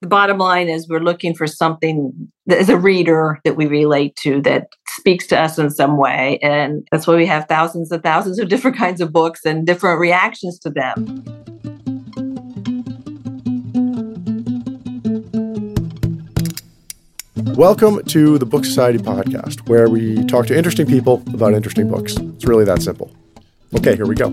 the bottom line is we're looking for something that as a reader that we relate to that speaks to us in some way and that's why we have thousands and thousands of different kinds of books and different reactions to them Welcome to the Book Society podcast, where we talk to interesting people about interesting books. It's really that simple. Okay, here we go.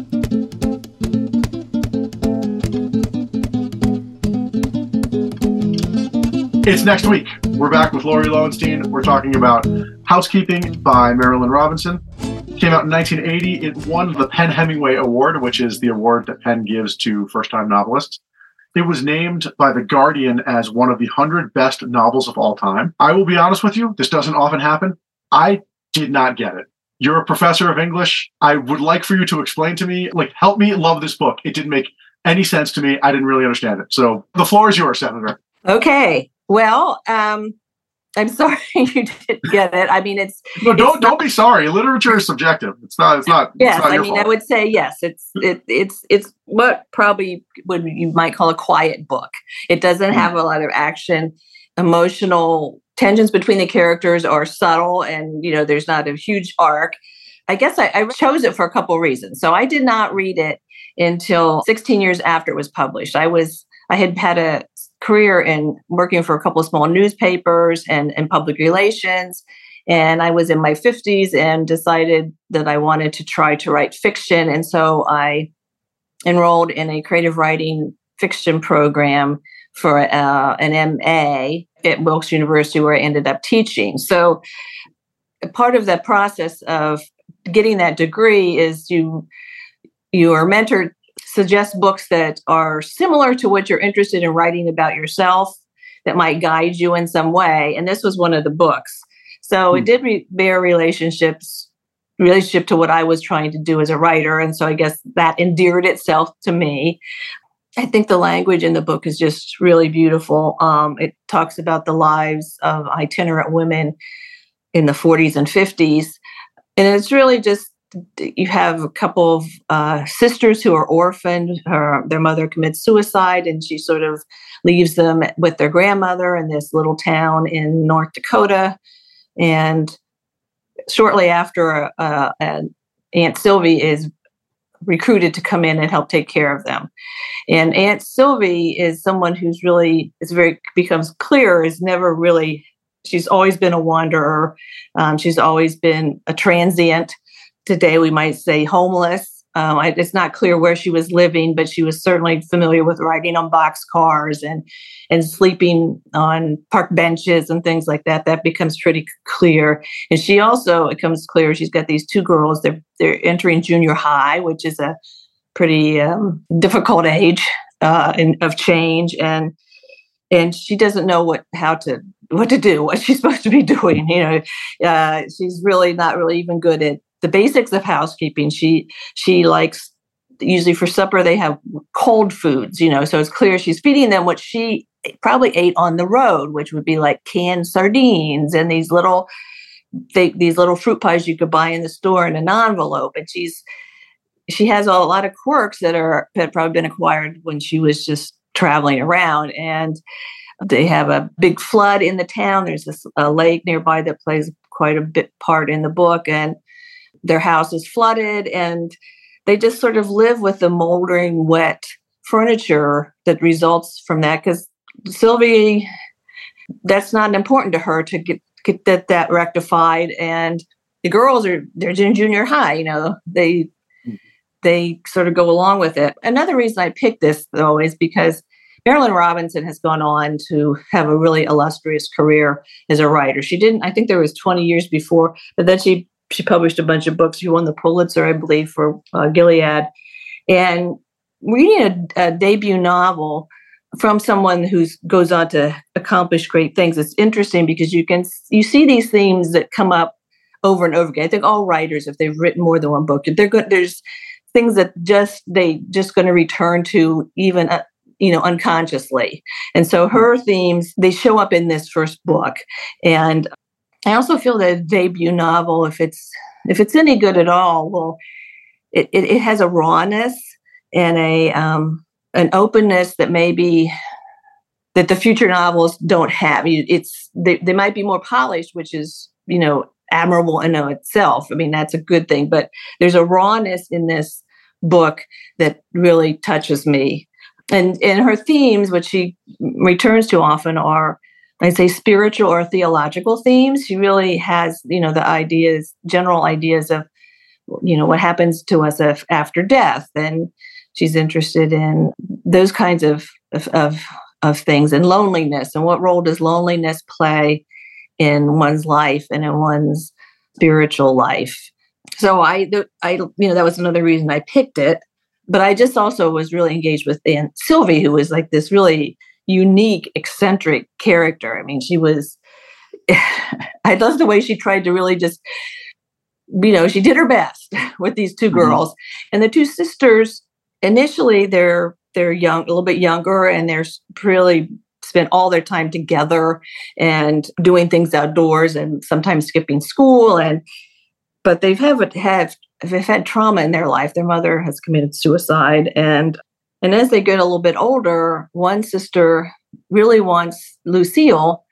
It's next week. We're back with Laurie Loewenstein. We're talking about Housekeeping by Marilynne Robinson. It came out in 1980. It won the PEN Hemingway Award, which is the award that PEN gives to first time novelists. It was named by The Guardian as one of the 100 best novels of all time. I will be honest with you, this doesn't often happen. I did not get it. You're a professor of English. I would like for you to explain to me, like, help me love this book. It didn't make any sense to me. I didn't really understand it. So the floor is yours, Senator. Okay. Well, um, I'm sorry you didn't get it. I mean, it's no, don't it's don't be sorry. Literature is subjective. It's not. It's not. Yes, it's not I mean, fault. I would say yes. It's it, it's it's what probably what you might call a quiet book. It doesn't have a lot of action, emotional tensions between the characters are subtle, and you know, there's not a huge arc. I guess I, I chose it for a couple of reasons. So I did not read it until 16 years after it was published. I was I had had a career in working for a couple of small newspapers and, and public relations. And I was in my 50s and decided that I wanted to try to write fiction. And so I enrolled in a creative writing fiction program for uh, an MA at Wilkes University, where I ended up teaching. So part of that process of getting that degree is you you are mentored suggest books that are similar to what you're interested in writing about yourself that might guide you in some way. And this was one of the books. So it hmm. did re- bear relationships, relationship to what I was trying to do as a writer. And so I guess that endeared itself to me. I think the language in the book is just really beautiful. Um, it talks about the lives of itinerant women in the 40s and 50s. And it's really just you have a couple of uh, sisters who are orphaned. Her their mother commits suicide, and she sort of leaves them with their grandmother in this little town in North Dakota. And shortly after, uh, Aunt Sylvie is recruited to come in and help take care of them. And Aunt Sylvie is someone who's really is very becomes clear is never really. She's always been a wanderer. Um, she's always been a transient today we might say homeless. Um, I, it's not clear where she was living, but she was certainly familiar with riding on box cars and and sleeping on park benches and things like that. That becomes pretty clear. And she also it becomes clear she's got these two girls. They're they're entering junior high, which is a pretty um, difficult age uh, in, of change, and and she doesn't know what how to what to do, what she's supposed to be doing. You know, uh, she's really not really even good at the basics of housekeeping. She she likes usually for supper they have cold foods, you know, so it's clear she's feeding them what she probably ate on the road, which would be like canned sardines and these little they, these little fruit pies you could buy in the store in an envelope. And she's she has a lot of quirks that are that probably been acquired when she was just traveling around and they have a big flood in the town. There's this a lake nearby that plays quite a bit part in the book, and their house is flooded and they just sort of live with the moldering wet furniture that results from that because sylvie that's not important to her to get get that, that rectified and the girls are they're in junior high you know they they sort of go along with it. Another reason i picked this though is because marilynne robinson has gone on to have a really illustrious career as a writer. She didn't i think there was 20 years before but then she she published a bunch of books. She won the Pulitzer, I believe, for uh, Gilead. And reading a, a, debut novel from someone who goes on to accomplish great things, it's interesting because you can you see these themes that come up over and over again. I think all writers, if they've written more than one book, they're good. There's things that just they just going to return to even. Uh, you know unconsciously and so her themes they show up in this first book and I also feel that a debut novel, if it's if it's any good at all, well, it, it, it has a rawness and a um, an openness that maybe that the future novels don't have. It's they, they might be more polished, which is you know admirable in itself. I mean, that's a good thing. But there's a rawness in this book that really touches me. And and her themes, which she returns to often, are I say spiritual or theological themes. She really has, you know, the ideas, general ideas of, you know, what happens to us if, after death. And she's interested in those kinds of, of, of, of things and loneliness and what role does loneliness play in one's life and in one's spiritual life. So I, I, you know, that was another reason I picked it. But I just also was really engaged with Aunt Sylvie, who was like this really unique, eccentric character. I mean, she was, I love the way she tried to really just, you know, she did her best with these 2 mm-hmm. girls. And the two sisters, initially, they're, they're young, a little bit younger, and they're really spent all their time together and doing things outdoors and sometimes skipping school and but they've have have they've had trauma in their life their mother has committed suicide and and as they get a little bit older one sister really wants lucille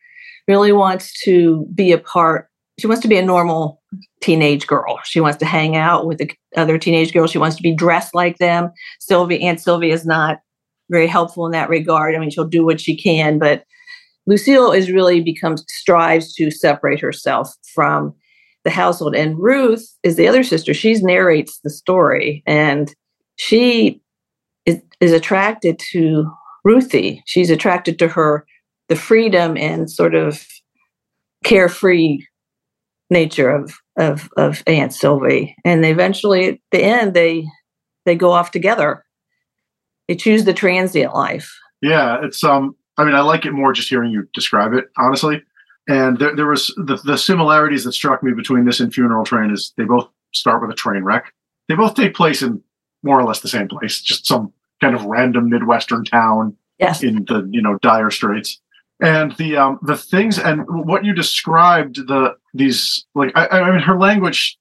really wants to be a part she wants to be a normal teenage girl she wants to hang out with the other teenage girls she wants to be dressed like them sylvie aunt Sylvia is not very helpful in that regard. I mean, she'll do what she can, but Lucille is really becomes strives to separate herself from the household. And Ruth is the other sister. She narrates the story, and she is, attracted to Ruthie. She's attracted to her the freedom and sort of carefree nature of of of Aunt Sylvie. And eventually, at the end, they they go off together they choose the transient life. Yeah, it's um. I mean, I like it more just hearing you describe it, honestly. And there, there was the, the similarities that struck me between this and Funeral Train is they both start with a train wreck. They both take place in more or less the same place, just some kind of random midwestern town yes. in the you know dire straits. And the um the things and what you described the these like I, I mean her language.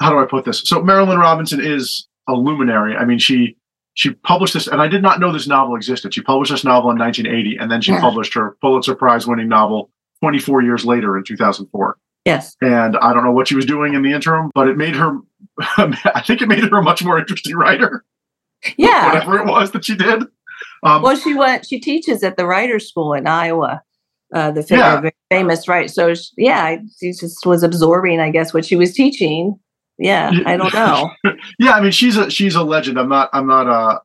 How do I put this? So Marilynne Robinson is a luminary. I mean she she published this, and I did not know this novel existed. She published this novel in 1980, and then she yeah. published her Pulitzer Prize winning novel 24 years later in 2004. Yes. And I don't know what she was doing in the interim, but it made her, I think it made her a much more interesting writer. Yeah. Whatever it was that she did. Um, well, she went, she teaches at the writers' school in Iowa, uh, the yeah. famous, right? So, yeah, she just was absorbing, I guess, what she was teaching yeah, I don't know. yeah, I mean, she's a she's a legend. I'm not. I'm not. Uh,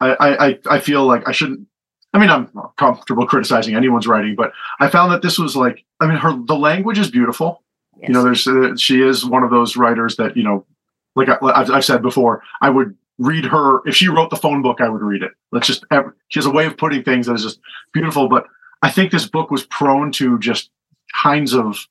I I I feel like I shouldn't. I mean, I'm comfortable criticizing anyone's writing, but I found that this was like. I mean, her the language is beautiful. Yes. You know, there's uh, she is one of those writers that you know, like I, I've, I've said before, I would read her if she wrote the phone book. I would read it. Let's just. She has a way of putting things that is just beautiful. But I think this book was prone to just kinds of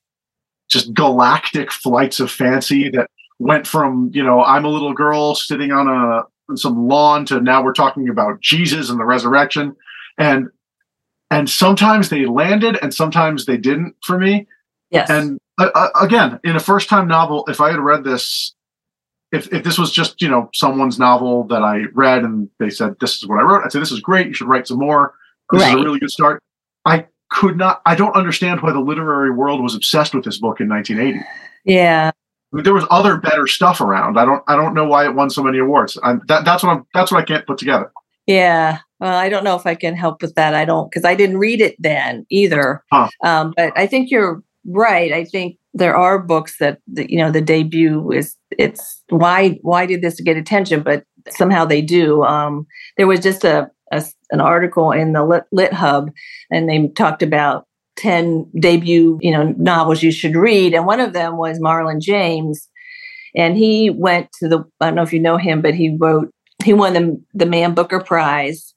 just galactic flights of fancy that went from you know I'm a little girl sitting on a on some lawn to now we're talking about Jesus and the resurrection, and and sometimes they landed and sometimes they didn't for me. Yes. And uh, uh again, in a first time novel, if I had read this, if if this was just you know someone's novel that I read and they said this is what I wrote, I'd say this is great. You should write some more. This right. is a really good start. I could not. I don't understand why the literary world was obsessed with this book in 1980. Yeah. I mean, there was other better stuff around. I don't I don't know why it won so many awards. I'm, that, that's what I'm that's what I can't put together. Yeah. Well, I don't know if I can help with that. I don't because I didn't read it then either. Huh. Um, but I think you're right. I think there are books that, you know the debut is it's why why did this get attention? But somehow they do. Um, there was just a, a an article in the Lit, Lit Hub, and they talked about 10 debut, you know, novels you should read. And one of them was Marlon James. And he went to the, I don't know if you know him, but he wrote, he won the, the Man Booker Prize.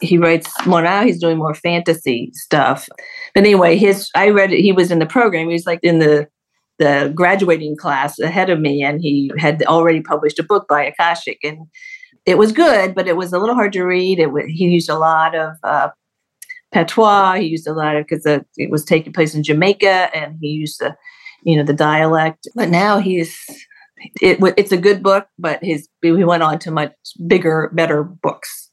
He writes more now, he's doing more fantasy stuff. But anyway, his, I read it, he was in the program. He was like in the, the graduating class ahead of me, and he had already published a book by Akashic. And it was good, but it was a little hard to read. It was, he used a lot of uh, patois. He used a lot of because it was taking place in Jamaica, and he used the, you know, the dialect. But now he's it, it's a good book, but his he went on to much bigger, better books.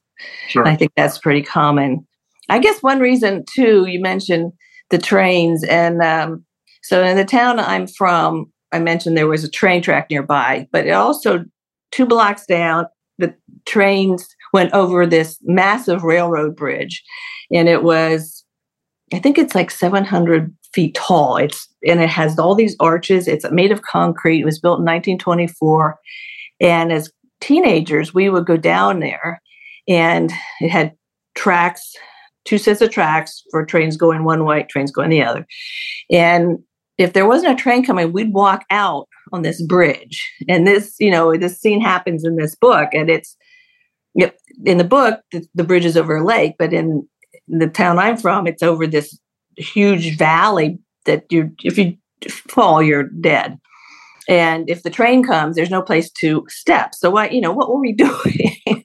Sure. I think that's pretty common. I guess one reason too, you mentioned the trains, and um, so in the town I'm from, I mentioned there was a train track nearby, but it also two blocks down, the trains went over this massive railroad bridge, and it was, I think it's like 700 feet tall. It's and it has all these arches. It's made of concrete. It was built in 1924, and as teenagers, we would go down there, and it had tracks, two sets of tracks for trains going one way, trains going the other, and if there wasn't a train coming, we'd walk out on this bridge. And this, you know, this scene happens in this book, and it's in the book, the, the bridge is over a lake, but in the town I'm from, it's over this huge valley that you, if you fall, you're dead. And if the train comes, there's no place to step. So what, you know, what were we doing?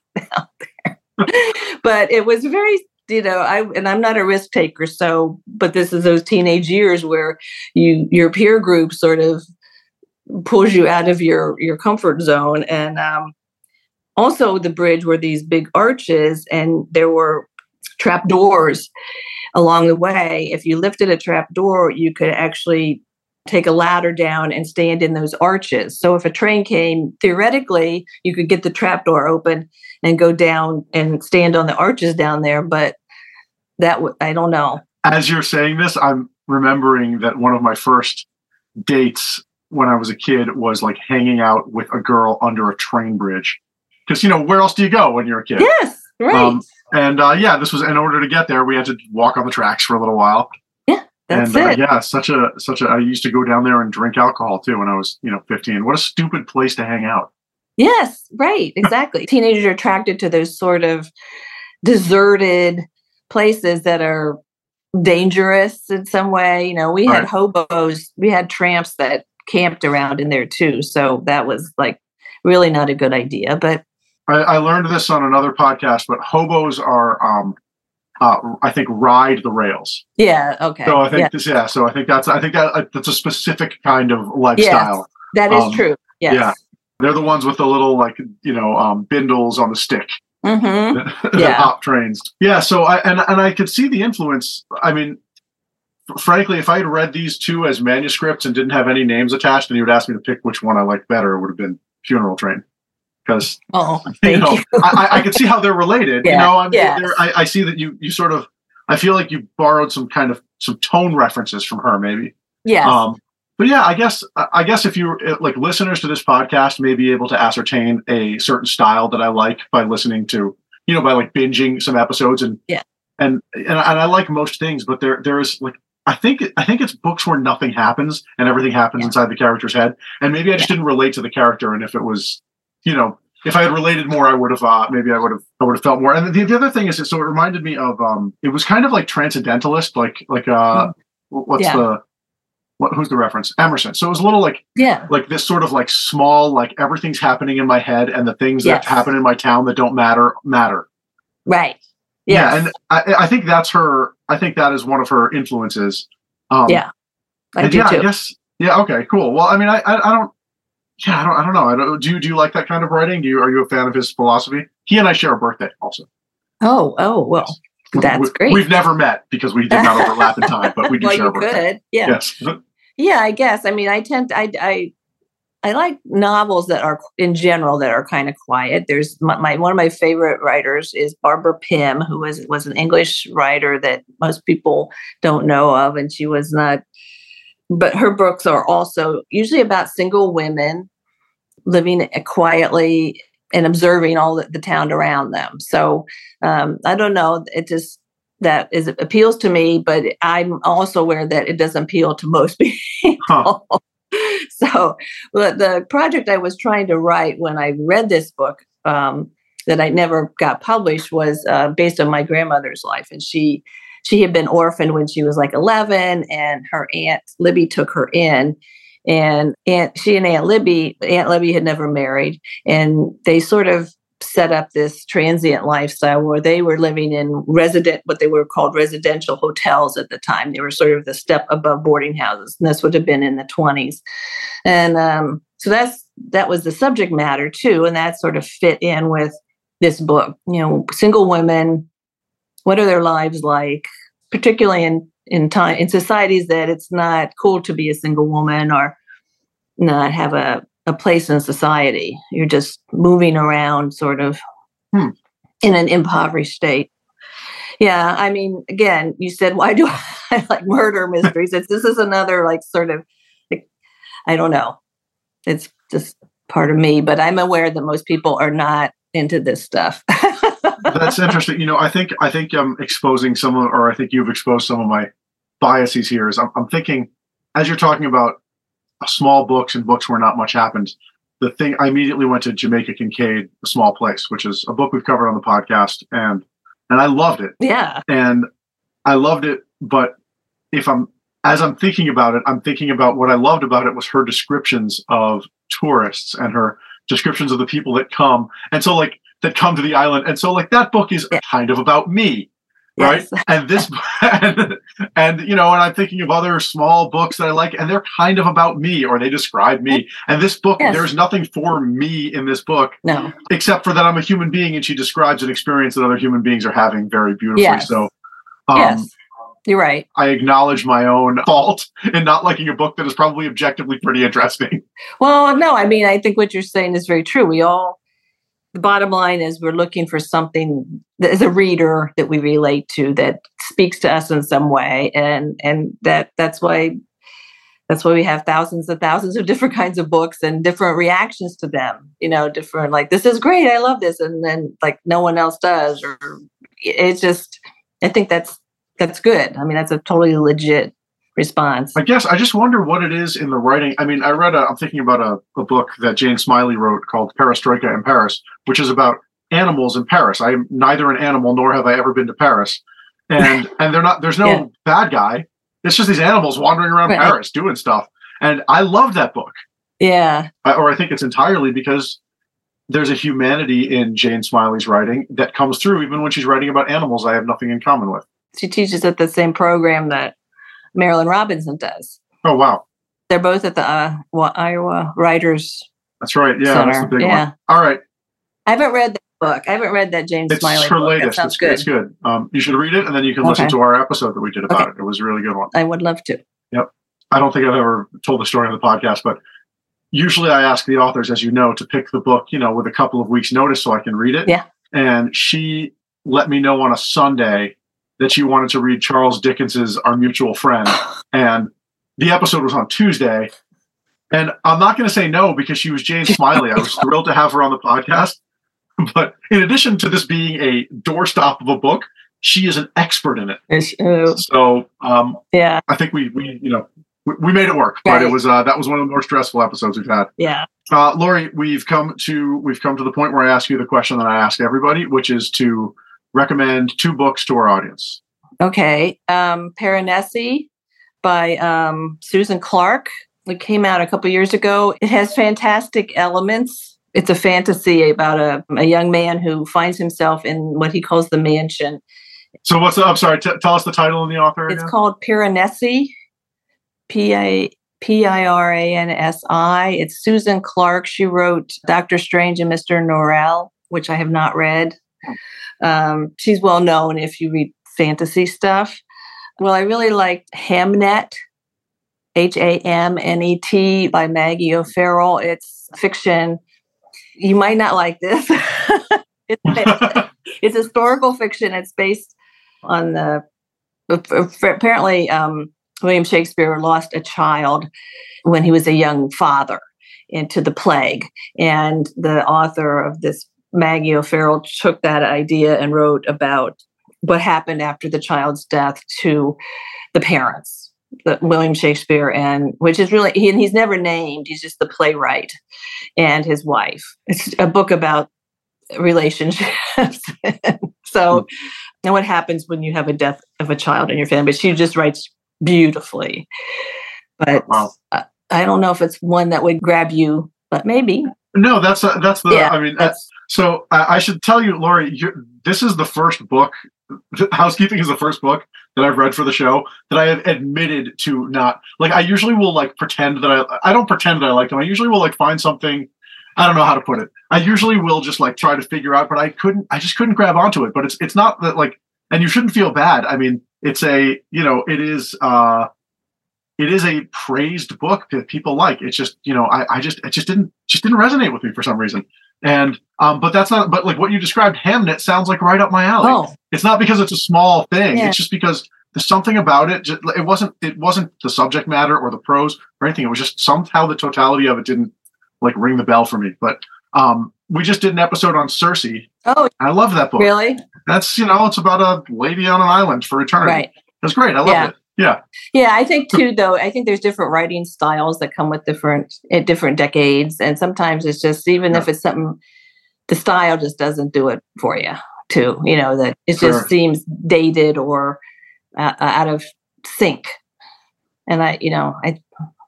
But it was very you know i and i'm not a risk taker so but this is those teenage years where you your peer group sort of pulls you out of your your comfort zone. And um also the bridge were these big arches and there were trap doors along the way. If you lifted a trap door you could actually take a ladder down and stand in those arches so if a train came theoretically you could get the trap door open and go down and stand on the arches down there but that w- i don't know as you're saying this i'm remembering that one of my first dates when i was a kid was like hanging out with a girl under a train bridge because you know where else do you go when you're a kid? Yes, right. Um, and uh, yeah, this was in order to get there, we had to walk on the tracks for a little while. That's and, uh, it. Uh, yeah, such a such a. I used to go down there and drink alcohol too when I was you know 15. What a stupid place to hang out. Yes, right, exactly. Teenagers are attracted to those sort of deserted places that are dangerous in some way. You know, we had hobos, we had tramps that camped around in there too. So that was like really not a good idea. But I, I, learned this on another podcast, but hobos are, um, uh, I think, ride the rails. Yeah. Okay. So I think yeah. this, yeah. So I think that's, I think that uh, that's a specific kind of lifestyle. Yes, that is um, true. Yes. Yeah. They're the ones with the little like you know um, bindles on the stick. Mm-hmm. yeah. Hop trains. Yeah. So I and and I could see the influence. I mean, frankly, if I had read these two as manuscripts and didn't have any names attached, and you would ask me to pick which one I liked better, it would have been Funeral Train because oh, you know you. I, I can see how they're related. Yeah. You know, I'm, yes. I, I see that you you sort of I feel like you borrowed some kind of some tone references from her, maybe. Yeah. Um, but yeah, I guess I guess if you like listeners to this podcast may be able to ascertain a certain style that I like by listening to you know by like binging some episodes and yeah and and, and I like most things, but there there is like I think I think it's books where nothing happens and everything happens yeah. inside the character's head, and maybe I just yeah. didn't relate to the character, and if it was you know, if I had related more, I would have uh, maybe I would have I would have felt more. And the, the other thing is, so it reminded me of um, it was kind of like transcendentalist, like like uh, mm. what's yeah. the what, who's the reference? Emerson. So it was a little like yeah, like this sort of like small like everything's happening in my head, and the things yes. that happen in my town that don't matter matter. Right. Yes. Yeah, and I, I think that's her. I think that is one of her influences. Um, yeah, I do yeah, too. I guess. Yeah. Okay. Cool. Well, I mean, I, I, I don't yeah, I don't, I don't know. I don't, do you do you like that kind of writing? Do you are you a fan of his philosophy? He and I share a birthday also. Oh, oh, well, that's we, great. We've never met because we did not overlap in time, but we do well, share a birthday. Could. Yeah. Yes. yeah, I guess. I mean, I tend to, I, I, I like novels that are in general that are kind of quiet. There's my, my, one of my favorite writers is Barbara Pym, who was was an English writer that most people don't know of, and she was not. But her books are also usually about single women living quietly and observing all the, the town around them. So um, I don't know. It just that is appeals to me, but I'm also aware that it doesn't appeal to most people. Huh. so the project I was trying to write when I read this book um, that I never got published was uh, based on my grandmother's life, and she she had been orphaned when she was like 11, and her aunt Libby took her in, and Aunt she and Aunt Libby, Aunt Libby had never married, and they sort of set up this transient lifestyle where they were living in resident what they were called residential hotels at the time. They were sort of the step above boarding houses, and this would have been in the twenties. And um, so that's that was the subject matter too, and that sort of fit in with this book. You know, single women what are their lives like, particularly in in time in societies that it's not cool to be a single woman or not have a, a place in society. You're just moving around sort of Hmm. in an impoverished state. Yeah, I mean, again, you said why do I like murder mysteries? It's this is another like sort of like, I don't know. It's just part of me, but I'm aware that most people are not into this stuff. That's interesting. You know, I think I think I'm exposing some of, or I think you've exposed some of my biases here. Is I'm, I'm thinking as you're talking about uh, small books and books where not much happens. The thing I immediately went to Jamaica Kincaid, A Small Place, which is a book we've covered on the podcast, and and I loved it. yeah. and I loved it. But if I'm as I'm thinking about it, I'm thinking about what I loved about it was her descriptions of tourists and her descriptions of the people that come, and so like that come to the island, and so like that book is Yeah. kind of about me, right? Yes. And this, and, and you know, and I'm thinking of other small books that I like, and they're kind of about me, or they describe me. And this book, Yes. there's nothing for me in this book No. except for that I'm a human being, and she describes an experience that other human beings are having very beautifully. Yes. So, um, yes. You're right. I acknowledge my own fault in not liking a book that is probably objectively pretty interesting. Well, no, I mean, I think what you're saying is very true. We all, the bottom line is we're looking for something that as a reader that we relate to that speaks to us in some way. And, and that, that's why, that's why we have thousands and thousands of different kinds of books and different reactions to them, you know, different, like, this is great. I love this. And then like no one else does, or it's just, I think that's, that's good. I mean, that's a totally legit response. I guess I just wonder what it is in the writing. I mean, I read a, I'm thinking about a, a book that Jane Smiley wrote called Perestroika in Paris, which is about animals in Paris. I am neither an animal nor have I ever been to Paris. And and they're not there's no Yeah. bad guy. It's just these animals wandering around Right. Paris doing stuff. And I love that book. Yeah. I- or I think it's entirely because there's a humanity in Jane Smiley's writing that comes through even when she's writing about animals I have nothing in common with. she teaches at the same program that Marilynne Robinson does. Oh wow. They're both at the uh, Iowa Writers That's right. Yeah, that's the big Yeah. one. All right. I haven't read that book. I haven't read that James It's Smiley her book. That latest. It's good. It's good. Um, you should read it and then you can listen to our episode that we did about Okay. it. It was a really good one. I would love to. Yep. I don't think I've ever told the story on the podcast, but usually I ask the authors, as you know, to pick the book, you know, with a couple of weeks notice so I can read it. Yeah. And she let me know on a Sunday that she wanted to read Charles Dickens's Our Mutual Friend. And the episode was on Tuesday. And I'm not going to say no because she was Jane Smiley. I was thrilled to have her on the podcast. But in addition to this being a doorstop of a book, she is an expert in it. So um, yeah, I think we, we you know, we, we made it work. But it was uh, that was one of the more stressful episodes we've had. yeah. Uh, Laurie, we've come to we've come to the point where I ask you the question that I ask everybody, which is to recommend two books to our audience. Okay. Um, Piranesi by um, Susan Clarke. It came out a couple years ago. It has fantastic elements. It's a fantasy about a, a young man who finds himself in what he calls the mansion. So what's the, I'm sorry, t- tell us the title and the author. It's called Piranesi, P A P I R A N S I. It's Susan Clarke. She wrote Doctor Strange and Mr. Norrell, which I have not read. Um, she's well known if you read fantasy stuff. Well, I really liked Hamnet, H A M N E T by Maggie O'Farrell. It's fiction. You might not like this. it's, it's historical fiction. It's based on the apparently um, William Shakespeare lost a child when he was a young father into the plague, and the author of this Maggie O'Farrell took that idea and wrote about what happened after the child's death to the parents, the, William Shakespeare, and which is really he, and he's never named. He's just the playwright and his wife. It's a book about relationships. so, and what happens when you have a death of a child in your family? But she just writes beautifully. But Wow. I, I don't know if it's one that would grab you, but maybe. no, that's uh, that's the. Yeah, I mean, That's so I, should tell you, Laurie, this is the first book. Housekeeping is the first book that I've read for the show that I have admitted to not like. I usually will like pretend that I. I don't pretend that I like them. I usually will like find something. I don't know how to put it. I usually will just like try to figure out, but I couldn't. I just couldn't grab onto it. But it's it's not that like and you shouldn't feel bad. I mean, it's a you know, it is uh, it is a praised book that people like. It's just you know, I, I just it just didn't just didn't resonate with me for some reason. And um, but that's not. But like what you described, Hamnet sounds like right up my alley. Oh, It's not because it's a small thing. Yeah. It's just because there's something about it. Just, it wasn't. It wasn't the subject matter or the prose or anything. It was just somehow the totality of it didn't like ring the bell for me. But um, we just did an episode on Circe. and oh, I love that book. really? That's you know, it's about a lady on an island for eternity. Right. It's great. I love Yeah. it. Yeah. Yeah, I think too. Though I think there's different writing styles that come with different at different decades, and sometimes it's just even if it's something, the style just doesn't do it for you. Too, you know that it Sure. just seems dated or uh, uh, out of sync. And I, you know, I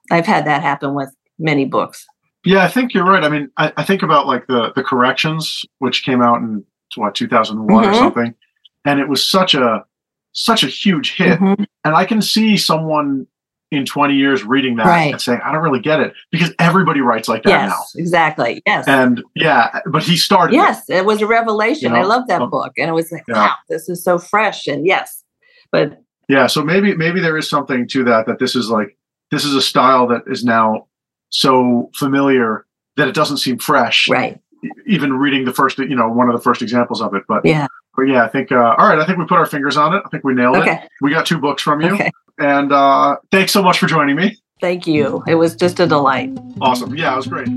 I've had that happen with many books. Yeah, I think you're right. I mean, I, I think about like the the corrections, which came out in what 2001 or Mhm. something, and it was such a such a huge hit. Mhm. And I can see someone in 20 years reading that Right. and saying, I don't really get it because everybody writes like that Yes, exactly. Yes. And yeah, but he started. yes, it was a revelation. You I love that um, book, and it was like, yeah. wow, this is so fresh. And yes, but Yeah. So maybe maybe there is something to that, that this is like this is a style that is now so familiar that it doesn't seem fresh. right, Even reading the first, you know, one of the first examples of it. But yeah, but yeah, I think uh, all right, I think we put our fingers on it. I think we nailed it. okay, We got two books from you. okay. And uh thanks so much for joining me. Thank you. It was just a delight. Awesome. Yeah, it was great.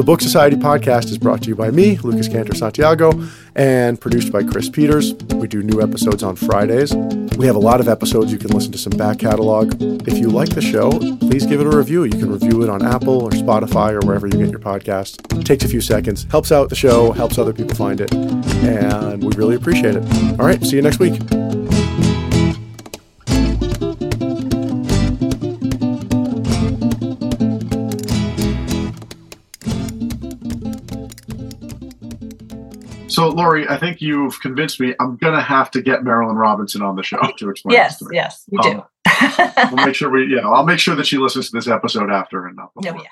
The Book Society podcast is brought to you by me, Lucas Cantor Santiago, and produced by Chris Peters. We do new episodes on Fridays. We have a lot of episodes. You can listen to some back catalog. If you like the show, please give it a review. You can review it on Apple or Spotify or wherever you get your podcast. It takes a few seconds, helps out the show, helps other people find it, and we really appreciate it. All right, see you next week. So, Laurie, I think you've convinced me. I'm gonna have to get Marilynne Robinson on the show to explain. Yes, this to me. yes, you Um, do. We'll make sure we, yeah, I'll make sure that she listens to this episode after and. Uh, Oh, yeah.